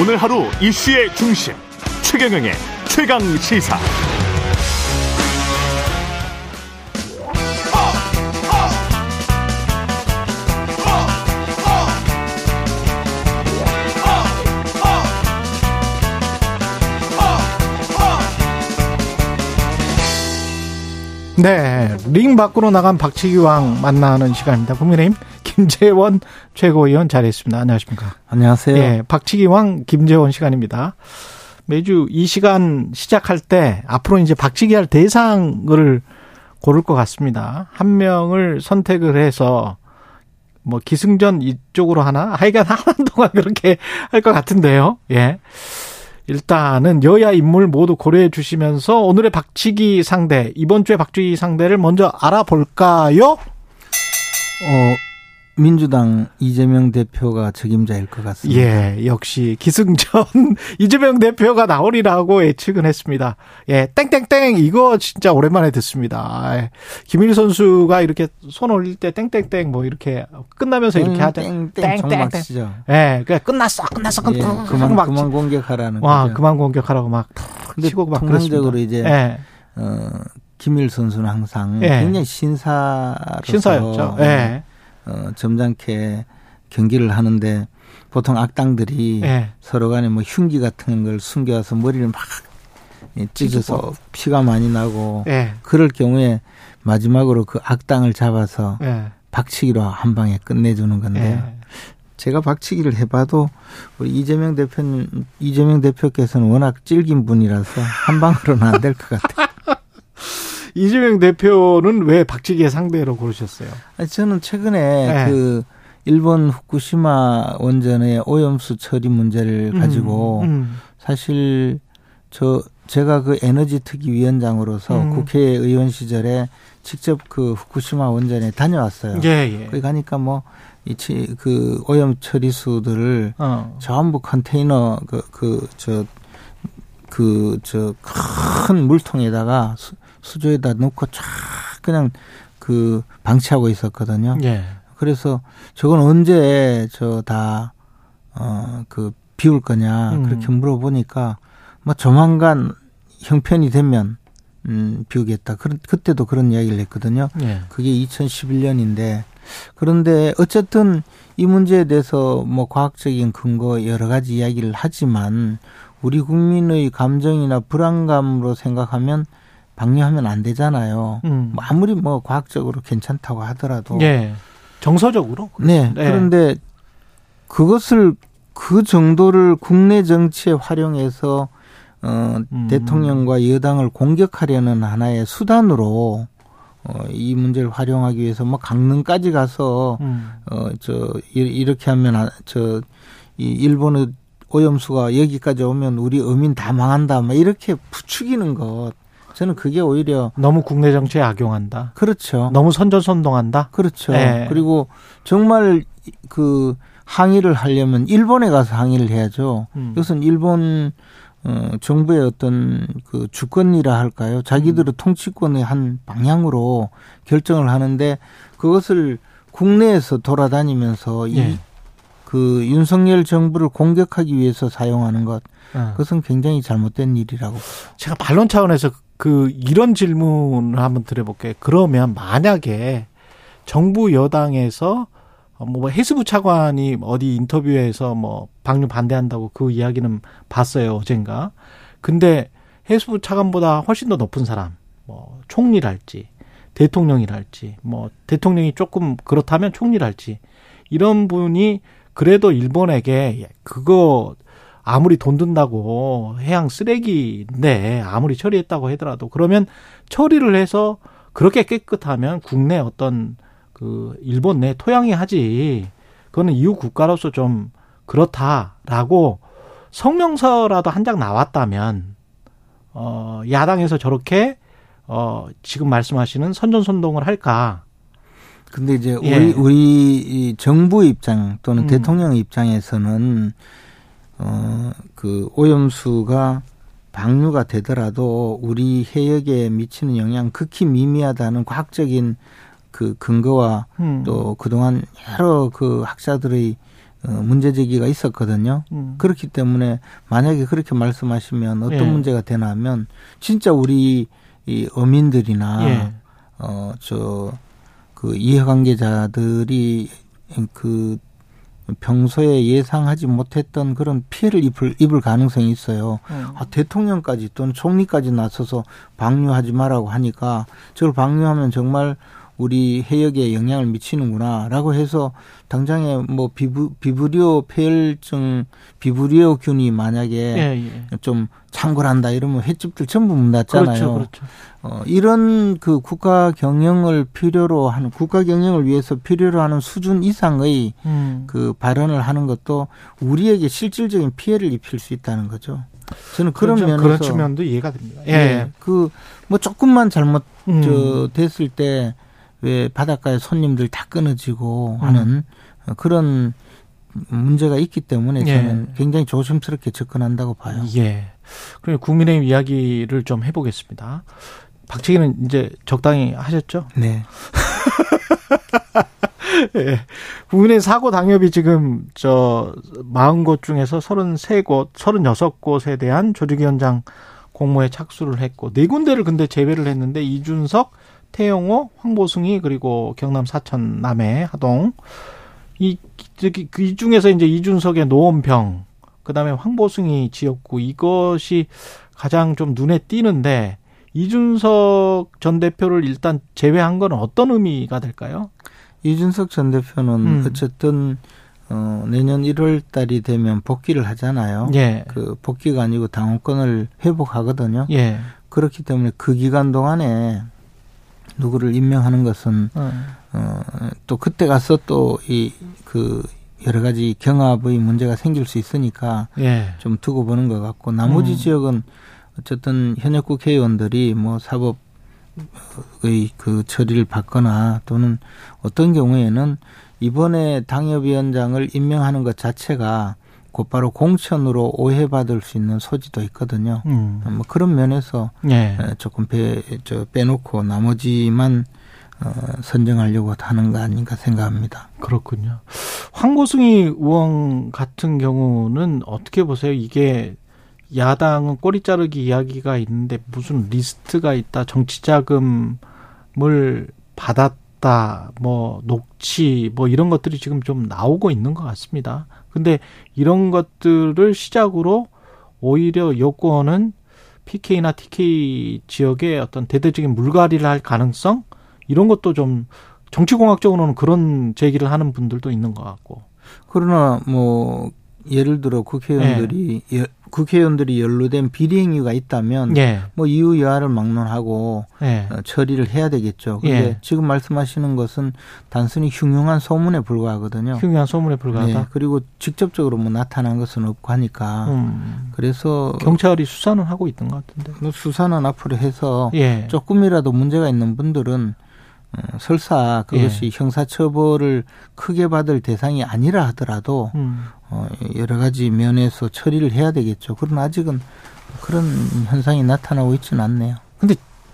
오늘 하루 이슈의 중심 최경영의 최강 시사. 네, 링 밖으로 나간 박치기 왕 만나는 시간입니다. 국민의힘 김재원 최고위원 자리했습니다. 안녕하십니까? 안녕하세요. 네, 박치기왕 김재원 시간입니다. 매주 이 시간 시작할 때 앞으로 이제 박치기 할 대상을 고를 것 같습니다. 한 명을 선택을 해서 뭐 기승전 이쪽으로 하나? 하여간 하는 동안 그렇게 할 것 같은데요. 예. 일단은 여야 인물 모두 고려해 주시면서 오늘의 박치기 상대, 이번 주에 박치기 상대를 먼저 알아볼까요? 어, 민주당 이재명 대표가 적임자일 것 같습니다. 예, 역시 기승전 이재명 대표가 나오리라고 예측은 했습니다. 예, 땡땡땡 이거 진짜 오랜만에 듣습니다. 예, 김일 선수가 이렇게 손 올릴 때 땡땡땡 뭐 이렇게 끝나면서 이렇게 하죠. 땡땡 정막 치죠. 예, 그래 끝났어, 끝났어, 끝 예, 그만 막 그만 공격하라는 와, 거죠. 그만 공격하라고 막 치고 막 통상적으로 그랬습니다. 이제 예, 어, 김일 선수는 항상 예. 굉장히 신사로서 신사였죠. 예, 어, 점잖게 경기를 하는데 보통 악당들이 예, 서로 간에 뭐 흉기 같은 걸 숨겨서 머리를 막 예, 찢어서 피가 많이 나고 예, 그럴 경우에 마지막으로 그 악당을 잡아서 예, 박치기로 한 방에 끝내주는 건데요. 예. 제가 박치기를 해봐도 우리 이재명 대표는 이재명 대표께서는 워낙 질긴 분이라서 한 방으로는 안 될 것 같아요. 이재명 대표는 왜 박치기의 상대로 고르셨어요? 아니, 저는 최근에 네. 그 일본 후쿠시마 원전의 오염수 처리 문제를 가지고 음, 음. 사실 저 제가 그 에너지 특위 위원장으로서 음. 국회의원 시절에 직접 그 후쿠시마 원전에 다녀왔어요. 예, 예. 거기 가니까 뭐 이치 그 오염 처리수들을 어. 전부 컨테이너 그 그 저 그 저 큰 물통에다가 수, 수조에다 넣고 쫙 그냥 그 방치하고 있었거든요. 예. 그래서 저건 언제 저 다 어 그 비울 거냐 음. 그렇게 물어보니까 뭐 조만간 형편이 되면 음 비우겠다. 그 그때도 그런 이야기를 했거든요. 예. 그게 2011년인데 그런데 어쨌든 이 문제에 대해서 뭐 과학적인 근거 여러 가지 이야기를 하지만 우리 국민의 감정이나 불안감으로 생각하면 방류하면 안 되잖아요. 음. 뭐 아무리 뭐 과학적으로 괜찮다고 하더라도 예. 정서적으로. 네. 네. 그런데 그것을 그 정도를 국내 정치에 활용해서 어 음. 대통령과 여당을 공격하려는 하나의 수단으로 어 이 문제를 활용하기 위해서 뭐 강릉까지 가서 음. 어저 이렇게 하면 아- 저이 일본의 오염수가 여기까지 오면 우리 어민 다 망한다. 막 이렇게 부추기는 것. 저는 그게 오히려 너무 국내 정치에 악용한다. 그렇죠. 너무 선전선동한다. 그렇죠. 네. 그리고 정말 그 항의를 하려면 일본에 가서 항의를 해야죠. 음. 이것은 일본 어 정부의 어떤 그 주권이라 할까요? 음. 자기들의 통치권의 한 방향으로 결정을 하는데 그것을 국내에서 돌아다니면서 예. 이그 윤석열 정부를 공격하기 위해서 사용하는 것 어. 그것은 굉장히 잘못된 일이라고 제가 반론 차원에서 그 이런 질문을 한번 드려볼게요. 그러면 만약에 정부 여당에서 어, 뭐 해수부 차관이 어디 인터뷰에서 뭐 방류 반대한다고 그 이야기는 봤어요 어젠가. 근데 해수부 차관보다 훨씬 더 높은 사람, 뭐 총리랄지 대통령이랄지 뭐 대통령이 조금 그렇다면 총리랄지 이런 분이 그래도 일본에게 그거 아무리 돈 든다고 해양 쓰레기인데 아무리 처리했다고 하더라도 그러면 처리를 해서 그렇게 깨끗하면 국내 어떤 그 일본 내 토양이 하지 그거는 이웃 국가로서 좀 그렇다라고 성명서라도 한 장 나왔다면 어 야당에서 저렇게 어 지금 말씀하시는 선전선동을 할까? 근데 이제 예. 우리 우리 이 정부 입장 또는 음. 대통령 입장에서는 어 그 오염수가 방류가 되더라도 우리 해역에 미치는 영향 극히 미미하다는 과학적인 그 근거와 음. 또 그동안 여러 그 학자들의 어, 문제 제기가 있었거든요. 음. 그렇기 때문에 만약에 그렇게 말씀하시면 어떤 예. 문제가 되나 하면 진짜 우리 이 어민들이나 예. 어저 그 이해관계자들이 그 평소에 예상하지 못했던 그런 피해를 입을 입을 가능성이 있어요. 음. 아, 대통령까지 또는 총리까지 나서서 방류하지 말라고 하니까 저걸 방류하면 정말 우리 해역에 영향을 미치는구나라고 해서 당장에 뭐 비브, 비브리오 폐혈증 비브리오균이 만약에 예, 예. 좀 창궐한다 이러면 횟집들 전부 문 닫잖아요. 그렇죠, 그렇죠. 어, 이런 그 국가 경영을 필요로 하는 국가 경영을 위해서 필요로 하는 수준 이상의 음. 그 발언을 하는 것도 우리에게 실질적인 피해를 입힐 수 있다는 거죠. 저는 그런 그런, 면에서 그런 측면도 이해가 됩니다. 예. 예, 그뭐 조금만 잘못 음. 저 됐을 때 왜 바닷가에 손님들 다 끊어지고 음. 하는 어, 그런 문제가 있기 때문에 예. 저는 굉장히 조심스럽게 접근한다고 봐요. 예. 그럼 국민의힘 이야기를 좀 해보겠습니다. 박치기는 이제 적당히 하셨죠? 네. 예. 국민의 사고 당협이 지금 저 40곳 중에서 33곳, 36곳에 대한 조직위원장 공모에 착수를 했고 네 군데를 근데 제외를 했는데 이준석, 태영호, 황보승이 그리고 경남 사천 남해 하동 이 저기 그이 중에서 이제 이준석의 노원평 그다음에 황보승이 지었고 이것이 가장 좀 눈에 띄는데 이준석 전 대표를 일단 제외한 건 어떤 의미가 될까요? 이준석 전 대표는 음. 어쨌든 어, 내년 1월 달이 되면 복귀를 하잖아요. 예. 그 복귀가 아니고 당원권을 회복하거든요. 예. 그렇기 때문에 그 기간 동안에 누구를 임명하는 것은 어. 어, 또 그때 가서 또 이 그 여러 가지 경합의 문제가 생길 수 있으니까 예. 좀 두고 보는 것 같고 나머지 음. 지역은 어쨌든 현역 국회의원들이 뭐 사법 의 그 처리를 받거나 또는 어떤 경우에는 이번에 당협위원장을 임명하는 것 자체가 곧바로 공천으로 오해받을 수 있는 소지도 있거든요. 음. 뭐 그런 면에서 예. 에, 조금 빼, 저 빼놓고 나머지만 어, 선정하려고 하는 거 아닌가 생각합니다. 그렇군요. 황고승희 의원 같은 경우는 어떻게 보세요? 이게 야당은 꼬리 자르기 이야기가 있는데 무슨 리스트가 있다, 정치 자금을 받았다, 뭐 녹취, 뭐 이런 것들이 지금 좀 나오고 있는 것 같습니다. 근데 이런 것들을 시작으로 오히려 여권은 PK나 TK 지역의 어떤 대대적인 물갈이를 할 가능성 이런 것도 좀 정치공학적으로는 그런 제기를 하는 분들도 있는 것 같고. 그러나 뭐 예를 들어 국회의원들이 여- 국회의원들이 연루된 비리 행위가 있다면 예, 뭐 이유 여하를 막론하고 예, 어, 처리를 해야 되겠죠. 근데 예. 지금 말씀하시는 것은 단순히 흉흉한 소문에 불과하거든요. 흉흉한 소문에 불과하다. 네, 그리고 직접적으로 뭐 나타난 것은 없고 하니까 음, 그래서 경찰이 수사는 하고 있던 것 같은데. 뭐 수사는 앞으로 해서 예, 조금이라도 문제가 있는 분들은 어, 설사 그것이 예. 형사처벌을 크게 받을 대상이 아니라 하더라도 음, 어, 여러 가지 면에서 처리를 해야 되겠죠. 그러나 아직은 그런 현상이 나타나고 있지는 않네요.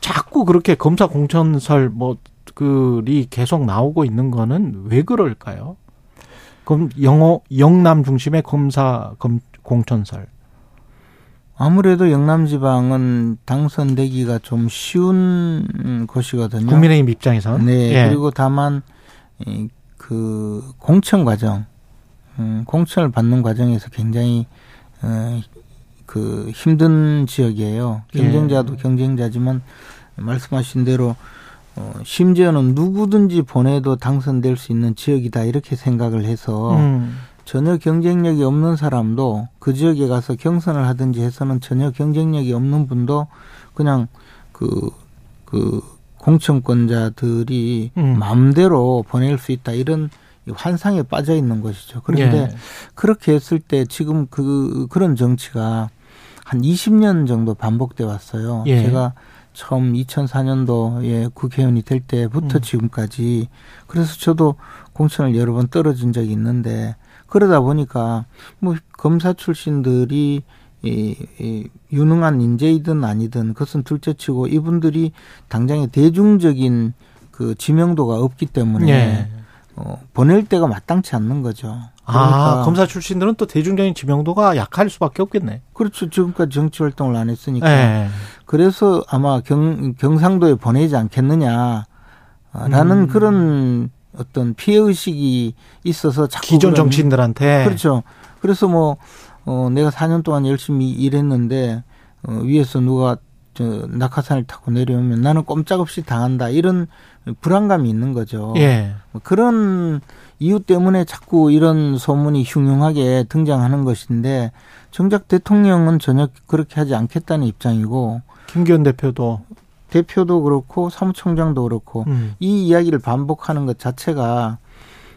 자꾸 그렇게 검사 공천설 뭐 그리 계속 나오고 있는 거는 왜 그럴까요? 그럼 영어 영남 중심의 검사 검 공천설. 아무래도 영남지방은 당선되기가 좀 쉬운 곳이거든요. 국민의힘 입장에서는 네. 예. 그리고 다만 이, 그 공천 과정, 음, 공천을 받는 과정에서 굉장히 어, 그 힘든 지역이에요. 예. 경쟁자도 경쟁자지만 말씀하신 대로 어, 심지어는 누구든지 보내도 당선될 수 있는 지역이다 이렇게 생각을 해서 음, 전혀 경쟁력이 없는 사람도 그 지역에 가서 경선을 하든지 해서는 전혀 경쟁력이 없는 분도 그냥 그, 그 공천권자들이 음. 마음대로 보낼 수 있다 이런 이 환상에 빠져 있는 것이죠. 그런데 예. 그렇게 했을 때 지금 그, 그런 정치가 한 20년 정도 반복돼 왔어요. 예. 제가 처음 2004년도에 국회의원이 될 때부터 음. 지금까지 그래서 저도 공천을 여러 번 떨어진 적이 있는데 그러다 보니까 뭐 검사 출신들이 이, 이 유능한 인재이든 아니든 그것은 둘째치고 이분들이 당장에 대중적인 그 지명도가 없기 때문에 예. 어, 보낼 때가 마땅치 않는 거죠. 아, 검사 출신들은 또 대중적인 지명도가 약할 수밖에 없겠네. 그렇죠. 지금까지 정치 활동을 안 했으니까. 네. 그래서 아마 경, 경상도에 보내지 않겠느냐. 라는 음. 그런 어떤 피해 의식이 있어서 자꾸 기존 정치인들한테 그렇죠. 그래서 뭐 어, 내가 4년 동안 열심히 일했는데 어, 위에서 누가 저 낙하산을 타고 내려오면 나는 꼼짝없이 당한다 이런 불안감이 있는 거죠. 예. 뭐 그런 이유 때문에 자꾸 이런 소문이 흉흉하게 등장하는 것인데 정작 대통령은 전혀 그렇게 하지 않겠다는 입장이고 김기현 대표도 대표도 그렇고 사무총장도 그렇고 음. 이 이야기를 반복하는 것 자체가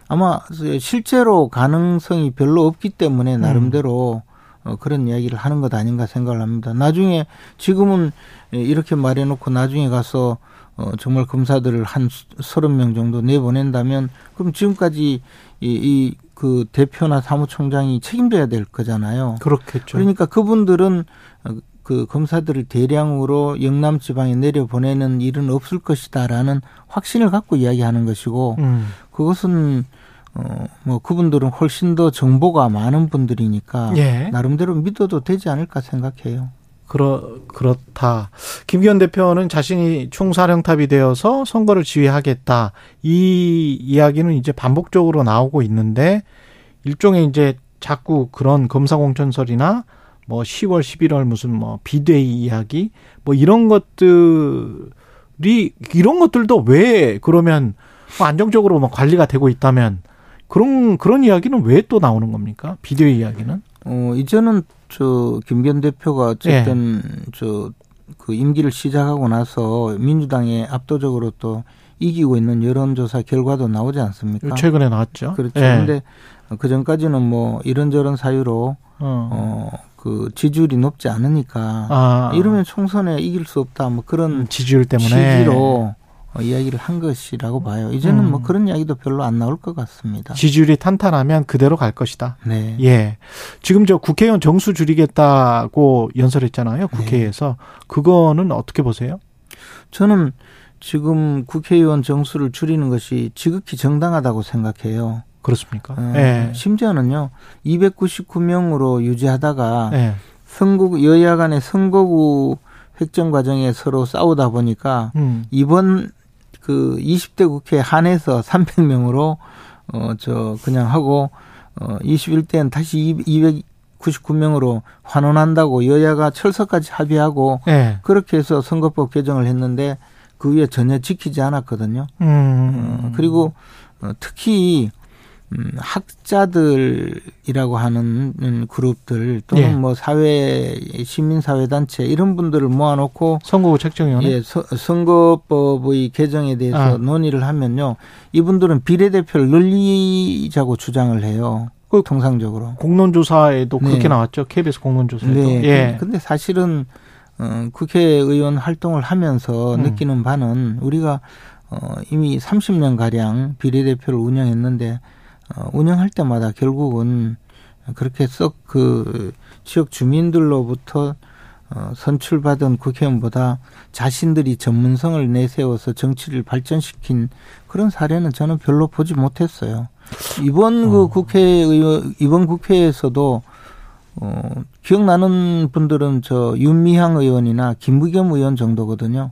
아마 실제로 가능성이 별로 없기 때문에 나름대로 음. 어, 그런 이야기를 하는 것 아닌가 생각을 합니다. 나중에 지금은 이렇게 말해놓고 나중에 가서 어, 정말 검사들을 한 서른 명 정도 내보낸다면 그럼 지금까지 이, 이 그 대표나 사무총장이 책임져야 될 거잖아요. 그렇겠죠. 그러니까 그분들은 그 검사들을 대량으로 영남 지방에 내려보내는 일은 없을 것이다라는 확신을 갖고 이야기하는 것이고 음. 그것은 어뭐 그분들은 훨씬 더 정보가 많은 분들이니까 예. 나름대로 믿어도 되지 않을까 생각해요. 그렇 그렇다. 김기현 대표는 자신이 총사령탑이 되어서 선거를 지휘하겠다. 이 이야기는 이제 반복적으로 나오고 있는데 일종의 이제 자꾸 그런 검사 공천설이나 뭐 10월, 11월 무슨 뭐 비대위 이야기 뭐 이런 것들이 이런 것들도 왜 그러면 뭐 안정적으로 뭐 관리가 되고 있다면 그런 그런 이야기는 왜 또 나오는 겁니까? 비대위 이야기는? 어 이제는 저 김기현 대표가 어쨌든 예. 저그 임기를 시작하고 나서 민주당에 압도적으로 또 이기고 있는 여론조사 결과도 나오지 않습니까? 최근에 나왔죠. 그렇죠. 그런데 예. 그 전까지는 뭐 이런저런 사유로 어, 어 그 지지율이 높지 않으니까 아. 이러면 총선에 이길 수 없다 뭐 그런 음, 지지율 때문에 취지로 어, 이야기를 한 것이라고 봐요. 이제는 음. 뭐 그런 이야기도 별로 안 나올 것 같습니다. 지지율이 탄탄하면 그대로 갈 것이다. 네. 예. 지금 저 국회의원 정수 줄이겠다고 연설했잖아요. 네. 국회에서 네. 그거는 어떻게 보세요? 저는 지금 국회의원 정수를 줄이는 것이 지극히 정당하다고 생각해요. 그렇습니까? 어, 네. 심지어는요, 299명으로 유지하다가 네. 선거 여야 간의 선거구 획정 과정에 서로 싸우다 보니까 음. 이번 그 20대 국회 한해서 300명으로 어 저 그냥 하고 어 21대는 다시 299명으로 환원한다고 여야가 철석까지 합의하고 네. 그렇게 해서 선거법 개정을 했는데 그 위에 전혀 지키지 않았거든요. 음. 어, 그리고 어, 특히 음, 학자들이라고 하는 그룹들 또는 예. 뭐 사회 시민사회 단체 이런 분들을 모아놓고 선거구 책정위원회 예, 서, 선거법의 개정에 대해서 아. 논의를 하면요 이분들은 비례대표를 늘리자고 주장을 해요. 그 통상적으로 공론조사에도 그렇게 네. 나왔죠. KBS 공론조사에도. 네. 예. 근데 사실은 어, 국회의원 활동을 하면서 음. 느끼는 바는 우리가 어, 이미 30년 가량 비례대표를 운영했는데 어, 운영할 때마다 결국은 그렇게 썩 그 지역 주민들로부터 어, 선출받은 국회의원보다 자신들이 전문성을 내세워서 정치를 발전시킨 그런 사례는 저는 별로 보지 못했어요. 이번 그 어. 국회의원, 이번 국회에서도 어, 기억나는 분들은 저 윤미향 의원이나 김부겸 의원 정도거든요.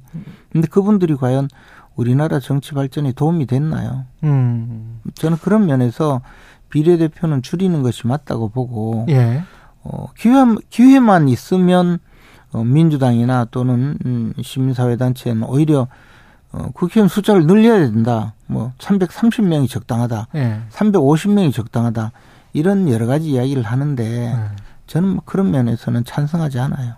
근데 그분들이 과연 우리나라 정치 발전에 도움이 됐나요? 음. 저는 그런 면에서 비례대표는 줄이는 것이 맞다고 보고 예. 어, 기회 기회만 있으면 어, 민주당이나 또는 음, 시민사회단체는 오히려 어, 국회의원 숫자를 늘려야 된다. 뭐 330명이 적당하다. 예. 350명이 적당하다. 이런 여러 가지 이야기를 하는데 예. 저는 뭐 그런 면에서는 찬성하지 않아요.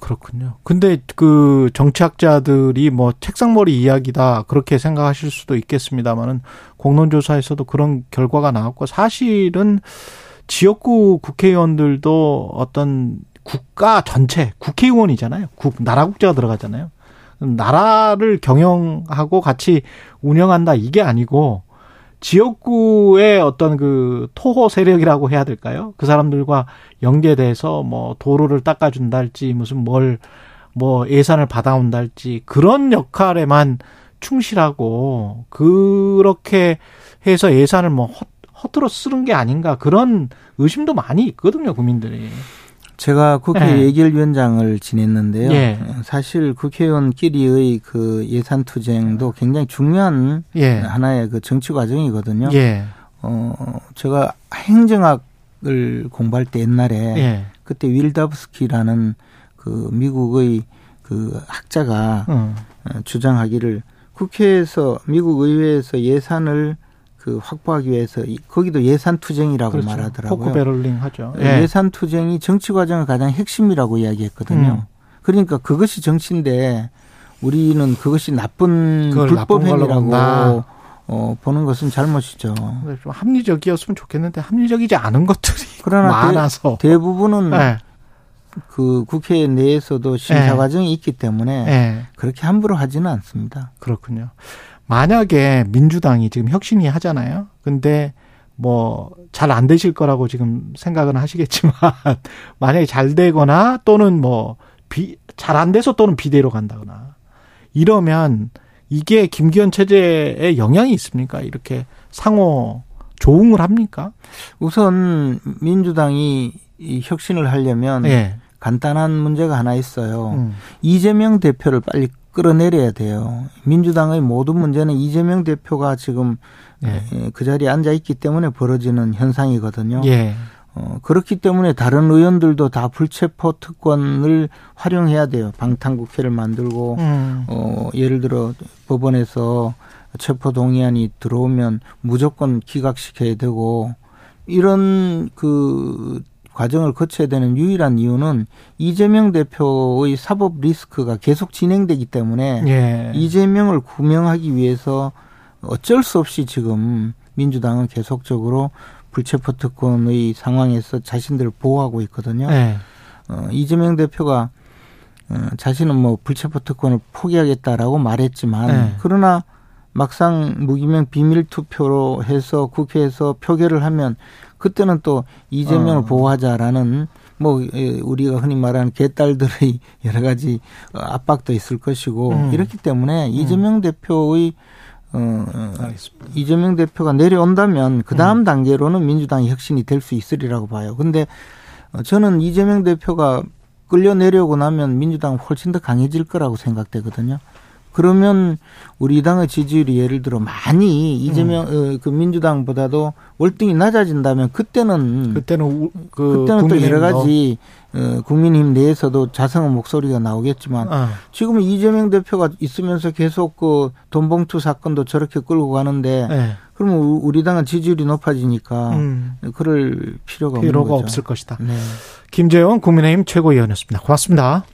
그렇군요. 근데 그 정치학자들이 뭐 책상머리 이야기다 그렇게 생각하실 수도 있겠습니다만은 공론조사에서도 그런 결과가 나왔고 사실은 지역구 국회의원들도 어떤 국가 전체 국회의원이잖아요. 국 나라 국제가 들어가잖아요. 나라를 경영하고 같이 운영한다 이게 아니고 지역구의 어떤 그 토호 세력이라고 해야 될까요? 그 사람들과 연계돼서 뭐 도로를 닦아준다 할지 무슨 뭘 뭐 예산을 받아온다 할지 그런 역할에만 충실하고 그렇게 해서 예산을 뭐 허투루 쓰는 게 아닌가 그런 의심도 많이 있거든요, 국민들이. 제가 국회 예. 예결위원장을 지냈는데요. 예. 사실 국회의원끼리의 그 예산 투쟁도 굉장히 중요한 예. 하나의 그 정치 과정이거든요. 예. 어, 제가 행정학을 공부할 때 옛날에 예. 그때 윌다브스키라는 그 미국의 그 학자가 음. 어, 주장하기를 국회에서 미국 의회에서 예산을 그 확보하기 위해서 이- 거기도 예산 투쟁이라고 그렇죠. 말하더라고요. 포크 배럴링 하죠. 예. 산 투쟁이 정치 과정의 가장 핵심이라고 이야기했거든요. 음. 그러니까 그것이 정치인데 우리는 그것이 나쁜 불법. 행위라고 어, 보는 것은 잘못이죠. 좀 합리적이었으면 좋겠는데 합리적이지 않은 것들이 그러나 많아서. 대, 부분은 예. 그 국회 내에서도 심사 예. 과정이 있기 때문에 예. 그렇게 함부로 하지는 않습니다. 그렇군요. 만약에 민주당이 지금 혁신이 하잖아요. 근데 뭐 잘 안 되실 거라고 지금 생각은 하시겠지만 만약에 잘 되거나 또는 뭐잘안 돼서 또는 비대로 간다거나 이러면 이게 김기현 체제에 영향이 있습니까? 이렇게 상호 조응을 합니까? 우선 민주당이 이 혁신을 하려면 예. 간단한 문제가 하나 있어요. 음. 이재명 대표를 빨리 끌어내려야 돼요. 민주당의 모든 문제는 이재명 대표가 지금 예. 예, 그 자리에 앉아 있기 때문에 벌어지는 현상이거든요. 예. 어, 그렇기 때문에 다른 의원들도 다 불체포 특권을 활용해야 돼요. 방탄국회를 만들고 음. 어, 예를 들어 법원에서 체포 동의안이 들어오면 무조건 기각시켜야 되고 이런 그 과정을 거쳐야 되는 유일한 이유는 이재명 대표의 사법 리스크가 계속 진행되기 때문에 예. 이재명을 구명하기 위해서 어쩔 수 없이 지금 민주당은 계속적으로 불체포 특권의 상황에서 자신들을 보호하고 있거든요. 예. 어, 이재명 대표가 어, 자신은 뭐 불체포 특권을 포기하겠다라고 말했지만 네. 그러나 막상 무기명 비밀 투표로 해서 국회에서 표결을 하면 그때는 또 이재명을 어. 보호하자라는 뭐 예, 우리가 흔히 말하는 개딸들의 여러 가지 어, 압박도 있을 것이고 음. 이렇기 때문에 이재명 대표의 어, 어, 알겠습니다. 이재명 대표가 내려온다면 그 다음 음. 단계로는 민주당의 혁신이 될 수 있으리라고 봐요. 근데 어, 저는 이재명 대표가 끌려 내려오고 나면 민주당은 훨씬 더 강해질 거라고 생각되거든요. 그러면 우리 당의 지지율이 예를 들어 많이 이재명 음. 어, 그 민주당보다도 월등히 낮아진다면 그때는 그때는 우, 그 그때는 또 여러 가지 어, 국민의힘 내에서도 자성의 목소리가 나오겠지만 어. 지금 이재명 대표가 있으면서 계속 그 돈봉투 사건도 저렇게 끌고 가는데 예. 그러면 우- 우리 당은 지지율이 높아지니까 음. 그럴 필요가 필요가. 없을 것이다. 네. 김재원 국민의힘 최고위원이었습니다. 고맙습니다.